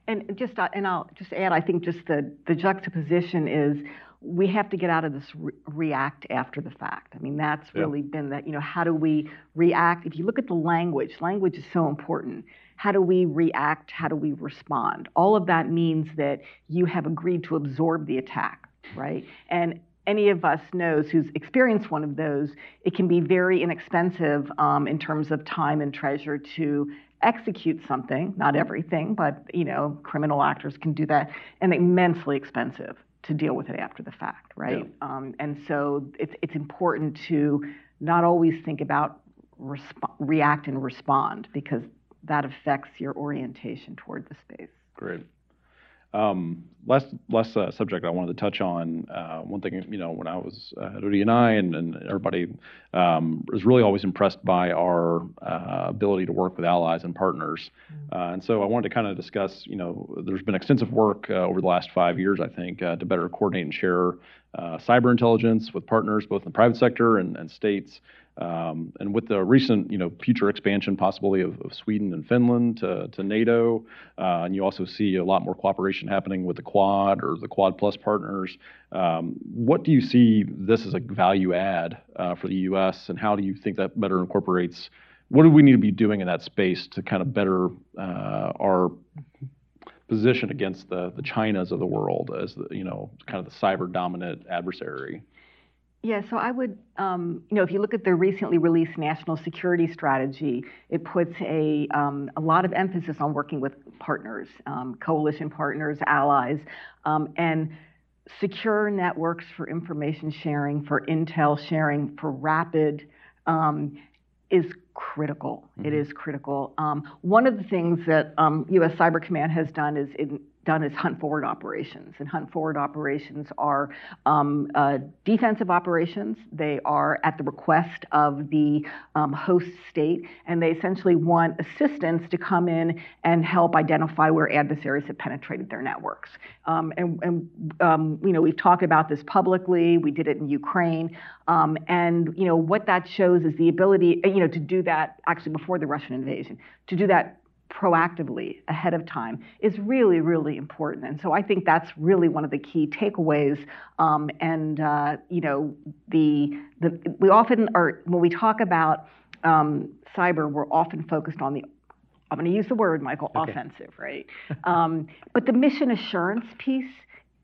And just uh, and I'll just add, I think just the the juxtaposition is we have to get out of this re- react after the fact. I mean, that's Yeah. really been that, you know, how do we react? If you look at the language, language is so important. How do we react? How do we respond? All of that means that you have agreed to absorb the attack, right? And any of us knows who's experienced one of those, it can be very inexpensive um, in terms of time and treasure to execute something, not everything, but you know, criminal actors can do that, and immensely expensive to deal with it after the fact, right? Um, and so it's it's important to not always think about resp- react and respond because that affects your orientation toward the space. Great. Um, last last uh, subject I wanted to touch on. Uh, one thing, you know, when I was uh, at ODNI and, and everybody um, was really always impressed by our uh, ability to work with allies and partners. Uh, and so I wanted to kind of discuss, you know, there's been extensive work uh, over the last five years, I think, uh, to better coordinate and share uh, cyber intelligence with partners, both in the private sector and, and states. Um, and with the recent, you know, future expansion possibility of, of Sweden and Finland to, to NATO, uh, and you also see a lot more cooperation happening with the Quad or the Quad Plus partners. Um, what do you see this as a value add uh, for the U.S. and how do you think that better incorporates? What do we need to be doing in that space to kind of better uh, our position against the the Chinas of the world as the, you know kind of the cyber dominant adversary? Yeah, so I would, um, you know, if you look at the recently released national security strategy, it puts a, um, a lot of emphasis on working with partners, um, coalition partners, allies, um, and secure networks for information sharing, for intel sharing, for rapid um, is critical. It is critical. Um, one of the things that um, U.S. Cyber Command has done is in, done is hunt forward operations, and hunt forward operations are um, uh, defensive operations. They are at the request of the um, host state, and they essentially want assistance to come in and help identify where adversaries have penetrated their networks. Um, and and um, you know we've talked about this publicly. We did it in Ukraine, um, and you know what that shows is the ability, you know, to do that actually before the Russian invasion, to do that proactively ahead of time is really, really important. And so I think that's really one of the key takeaways. Um, and uh, you know, the the we often are when we talk about um, cyber, we're often focused on the I'm going to use the word, Michael, Okay. offensive, right? um, but the mission assurance piece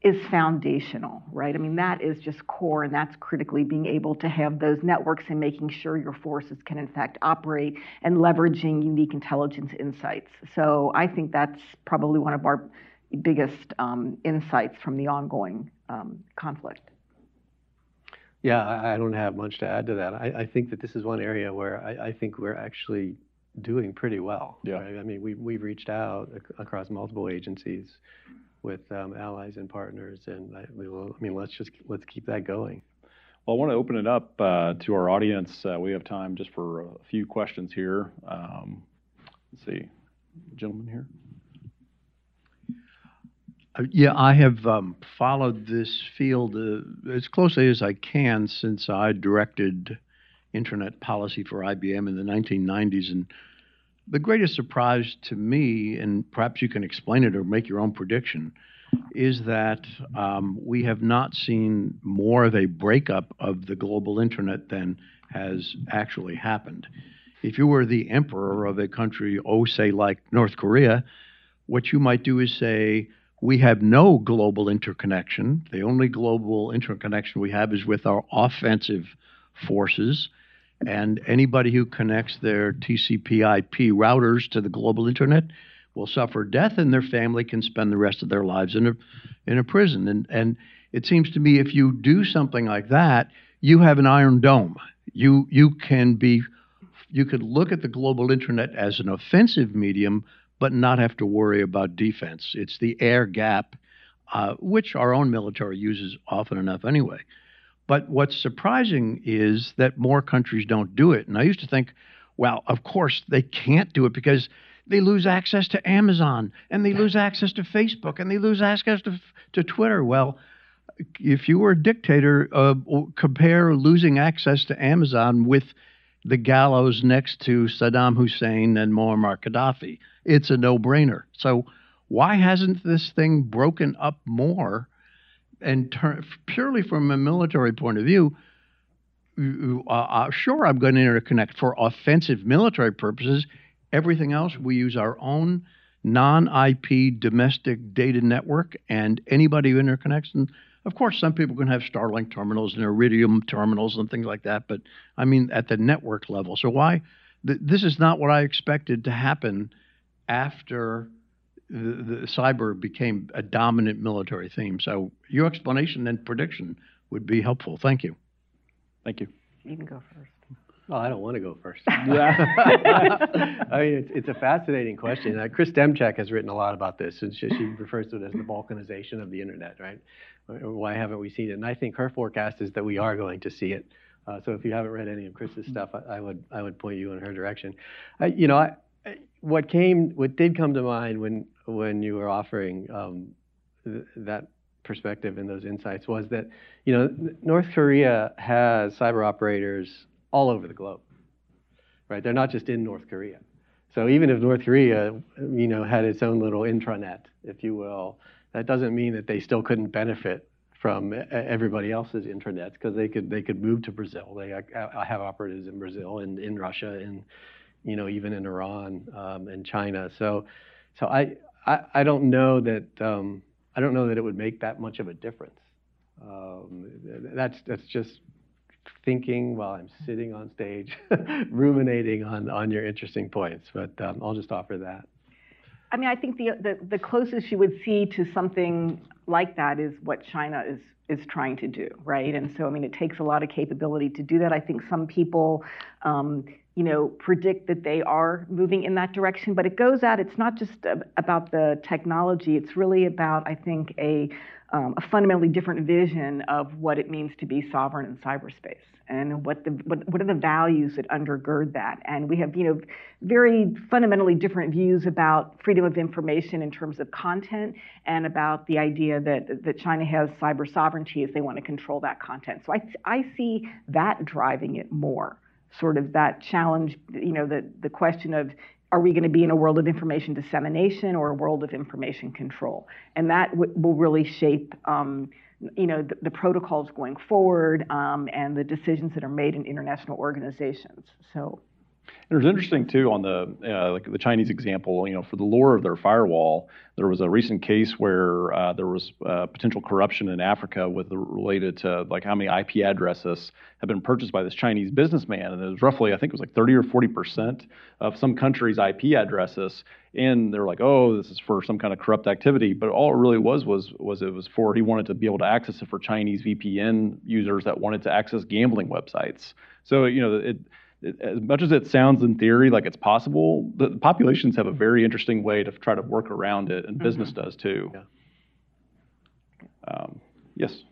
is foundational, right? I mean, that is just core, and that's critically being able to have those networks and making sure your forces can, in fact, operate and leveraging unique intelligence insights. So I think that's probably one of our biggest um, insights from the ongoing um, conflict. Yeah, I, I don't have much to add to that. I, I think that this is one area where I, I think we're actually doing pretty well. Yeah. right? I mean, we, we've reached out ac- across multiple agencies with um, allies and partners, and I, we will, I mean, let's just, let's keep that going. Well, I want to open it up uh, to our audience. Uh, we have time just for a few questions here. Um, let's see, gentleman here. Uh, Yeah, I have um, followed this field uh, as closely as I can since I directed internet policy for IBM in the 1990s. And the greatest surprise to me, and perhaps you can explain it or make your own prediction, is that um, we have not seen more of a breakup of the global internet than has actually happened. If you were the emperor of a country, oh, say like North Korea, what you might do is say, we have no global interconnection. The only global interconnection we have is with our offensive forces. And anybody who connects their TCP IP routers to the global internet will suffer death, and their family can spend the rest of their lives in a, in a prison. And, and it seems to me if you do something like that, you have an iron dome. You, you can be, you could look at the global internet as an offensive medium, but not have to worry about defense. It's the air gap, uh, which our own military uses often enough anyway. But what's surprising is that more countries don't do it. And I used to think, well, of course they can't do it because they lose access to Amazon and they lose access to Facebook and they lose access to, to Twitter. Well, if you were a dictator, uh, compare losing access to Amazon with the gallows next to Saddam Hussein and Muammar Gaddafi. It's a no brainer. So, why hasn't this thing broken up more? And ter- purely from a military point of view, uh, uh, sure, I'm going to interconnect for offensive military purposes. Everything else, we use our own non-IP domestic data network, and anybody who interconnects. And of course, some people can have Starlink terminals and Iridium terminals and things like that. But I mean, at the network level. So why? Th- this is not what I expected to happen after the, the cyber became a dominant military theme. So your explanation and prediction would be helpful. Thank you. Thank you. You can go first. Oh, I don't want to go first. [laughs] [laughs] I mean, it's, it's a fascinating question. Uh, Chris Demchak has written a lot about this, and she, she refers to it as the balkanization of the internet, right? Why haven't we seen it? And I think her forecast is that we are going to see it. Uh, so if you haven't read any of Chris's stuff, I, I would I would point you in her direction. I, you know, I, what came, what did come to mind when when you were offering um, th- that perspective and those insights was that, you know, North Korea has cyber operators all over the globe, right? They're not just in North Korea. So even if North Korea, you know, had its own little intranet, if you will, that doesn't mean that they still couldn't benefit from everybody else's intranets because they could they could move to Brazil. They have operatives in Brazil and in Russia and you know even in Iran um, and China. So so I, I I, don't know that um, I don't know that it would make that much of a difference. Um, that's that's just thinking while I'm sitting on stage, [laughs] ruminating on, on your interesting points. But um, I'll just offer that. I mean, I think the, the, the closest you would see to something like that is what China is is trying to do, right? And so, I mean, it takes a lot of capability to do that. I think some people, um, you know, predict that they are moving in that direction, but it goes out. It's not just about the technology. It's really about, I think, a um, a fundamentally different vision of what it means to be sovereign in cyberspace and what the what, what are the values that undergird that and we have you know very fundamentally different views about freedom of information in terms of content and about the idea that that China has cyber sovereignty as they want to control that content so I I see that driving it more sort of that challenge you know the the question of are we going to be in a world of information dissemination or a world of information control? And that w- will really shape, um, you know, the, the, protocols going forward um, and the decisions that are made in international organizations. So. It was interesting too on the uh, like the Chinese example. You know, for the lure of their firewall, there was a recent case where uh, there was uh, potential corruption in Africa with related to like how many IP addresses have been purchased by this Chinese businessman, and it was roughly I think it was like 30 or 40 percent of some country's IP addresses. And they're like, oh, this is for some kind of corrupt activity, but all it really was was was it was for he wanted to be able to access it for Chinese VPN users that wanted to access gambling websites. So you know it as much as it sounds in theory like it's possible, the, populations have a very interesting way to try to work around it, and mm-hmm. business does too. Yeah. Um, yes.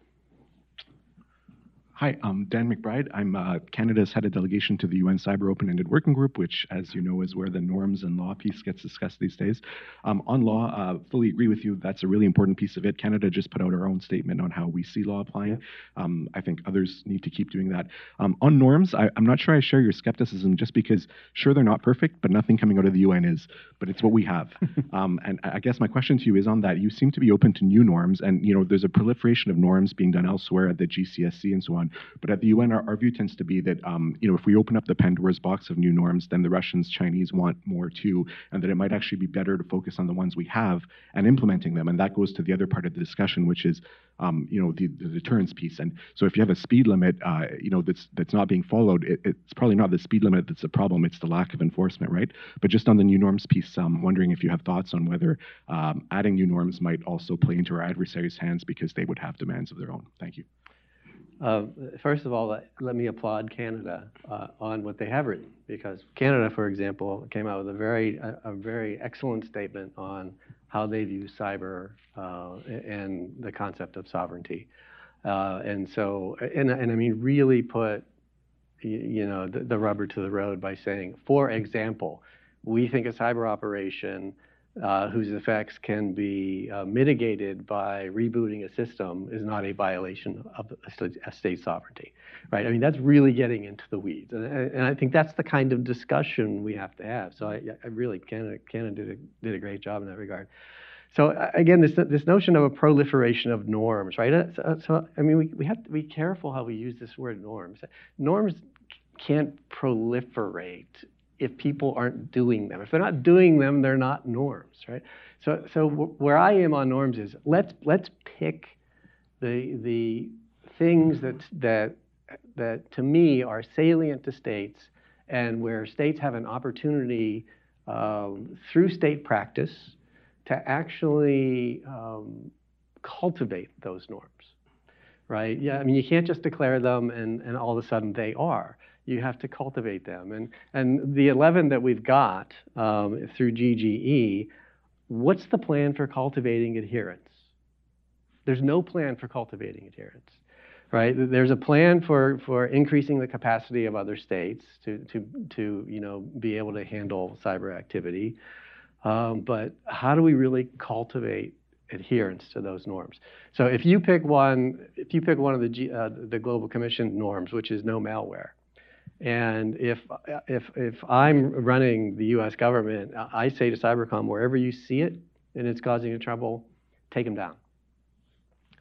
Hi, I'm Dan McBride. I'm uh, Canada's head of delegation to the UN Cyber Open-Ended Working Group, which, as you know, is where the norms and law piece gets discussed these days. Um, on law, uh, fully agree with you. That's a really important piece of it. Canada just put out our own statement on how we see law applying. Um, I think others need to keep doing that. Um, on norms, I, am not sure I share your skepticism, just because sure they're not perfect, but nothing coming out of the UN is. But it's what we have. [laughs] Um, and I guess my question to you is on that. You seem to be open to new norms, and you know there's a proliferation of norms being done elsewhere at the GCSC and so on. But at the UN, our, our view tends to be that um, you know if we open up the Pandora's box of new norms, then the Russians, Chinese want more too, and that it might actually be better to focus on the ones we have and implementing them. And that goes to the other part of the discussion, which is um, you know the, the, deterrence piece. And so if you have a speed limit, uh, you know that's that's not being followed, it, it's probably not the speed limit that's the problem; it's the lack of enforcement, right? But just on the new norms piece, I'm wondering if you have thoughts on whether um, adding new norms might also play into our adversaries' hands because they would have demands of their own. Thank you. Uh, first of all, let me applaud Canada uh, on what they have written, because Canada, for example, came out with a very, a, a very excellent statement on how they view cyber uh, and the concept of sovereignty. Uh, and so, and, and I mean, really put, you know, the, the rubber to the road by saying, for example, we think a cyber operation uh, whose effects can be uh, mitigated by rebooting a system is not a violation of a state sovereignty, right? I mean, that's really getting into the weeds, and, and I think that's the kind of discussion we have to have. So I, I really, Canada, Canada did a, did a great job in that regard. So uh, again, this, this notion of a proliferation of norms, right? Uh, So, so I mean, we, we have to be careful how we use this word norms. Norms can't proliferate if people aren't doing them. If they're not doing them, they're not norms, right? So, so where I am on norms is let's let's pick the the things that that that to me are salient to states and where states have an opportunity um, through state practice to actually um, cultivate those norms, right? Yeah, I mean, you can't just declare them and, and all of a sudden they are. You have to cultivate them. And, and the 11 that we've got um, through GGE, what's the plan for cultivating adherence? There's no plan for cultivating adherence right? There's a plan for, for increasing the capacity of other states to, to, to you know, be able to handle cyber activity. Um, but how do we really cultivate adherence to those norms? So if you pick one, if you pick one of the, G, uh, the Global Commission norms, which is no malware, and if, if, if I'm running the US government, I say to Cybercom, wherever you see it and it's causing you trouble, take them down.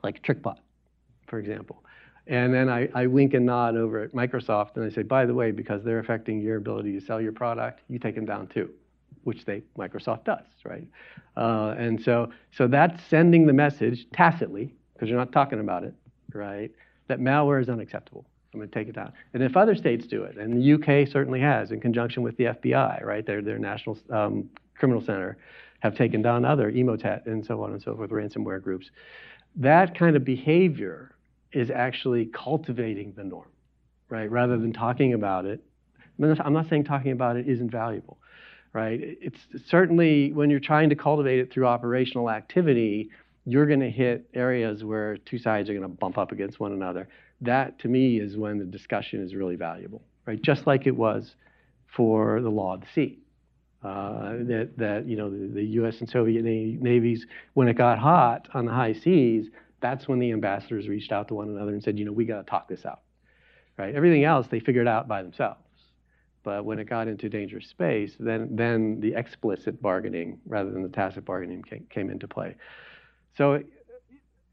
Like TrickBot, for example. And then I, I wink and nod over at Microsoft and I say, by the way, because they're affecting your ability to sell your product, you take them down too, which they Microsoft does, right? Uh, and so, so that's sending the message tacitly, because you're not talking about it, right? That malware is unacceptable. I'm going to take it down. And if other states do it, and the UK certainly has, in conjunction with the FBI, right, their, their National um, Criminal Center, have taken down other Emotet and so on and so forth, ransomware groups. That kind of behavior is actually cultivating the norm, right? Rather than talking about it. I'm not saying talking about it isn't valuable, right? It's certainly when you're trying to cultivate it through operational activity, you're going to hit areas where two sides are going to bump up against one another. That, to me, is when the discussion is really valuable, right? Just like it was for the law of the sea. Uh, that, that you know the, the, U.S. and Soviet navies, when it got hot on the high seas, that's when the ambassadors reached out to one another and said, you know, we got to talk this out, right? Everything else they figured out by themselves. But when it got into dangerous space, then, then the explicit bargaining rather than the tacit bargaining came, came into play. So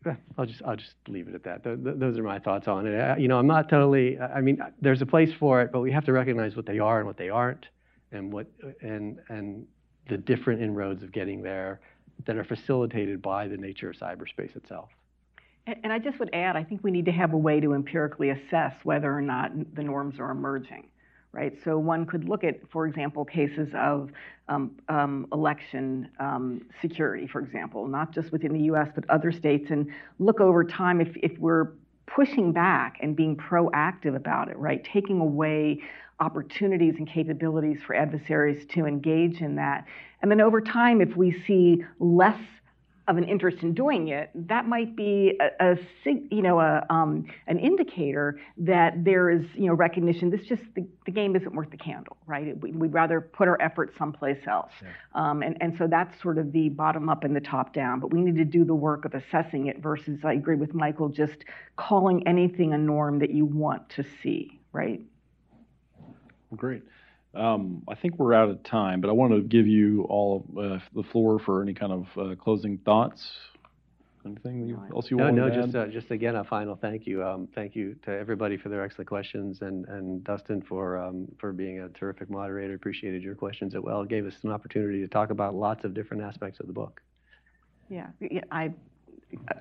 [laughs] I'll just I'll just leave it at that. Th th those are my thoughts on it. You know, I'm not totally. I mean, there's a place for it, but we have to recognize what they are and what they aren't, and what and and the different inroads of getting there that are facilitated by the nature of cyberspace itself. And I just would add, I think we need to have a way to empirically assess whether or not the norms are emerging, right? So one could look at, for example, cases of um, um, election um, security, for example, not just within the US, but other states, and look over time if, if we're pushing back and being proactive about it, right? Taking away opportunities and capabilities for adversaries to engage in that. And then over time, if we see less of an interest in doing it, that might be a, a you know a, um, an indicator that there is you know recognition. This just the, the game isn't worth the candle, right? We, would rather put our efforts someplace else, yeah. um, and and so that's sort of the bottom up and the top down. But we need to do the work of assessing it versus I agree with Michael, just calling anything a norm that you want to see, right? Great. Um, I think we're out of time, but I want to give you all uh, the floor for any kind of uh, closing thoughts. Anything you, else you no, want no, to just, uh, just again, a final thank you. Um, thank you to everybody for their excellent questions and, and Dustin for, um, for being a terrific moderator. Appreciated your questions as well. It gave us an opportunity to talk about lots of different aspects of the book. Yeah, I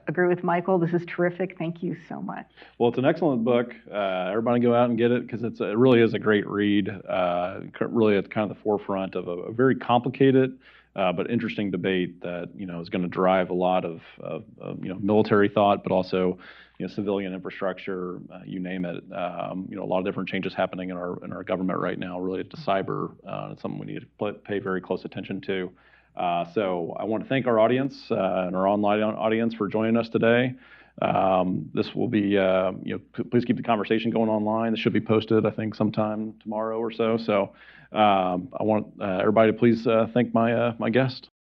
agree with Michael. This is terrific. Thank you so much. Well, it's an excellent book. Uh, everybody go out and get it because it really is a great read. Uh, really at kind of the forefront of a, a very complicated uh, but interesting debate that you know is going to drive a lot of, of, of, you know military thought, but also you know civilian infrastructure, uh, you name it. Um, you know a lot of different changes happening in our in our government right now related to cyber. Uh, it's something we need to pay very close attention to. Uh, so I want to thank our audience uh, and our online audience for joining us today. Um, this will be, uh, you know, please keep the conversation going online. This should be posted, I think, sometime tomorrow or so. So um, I want uh, everybody to please uh, thank my uh, my guest.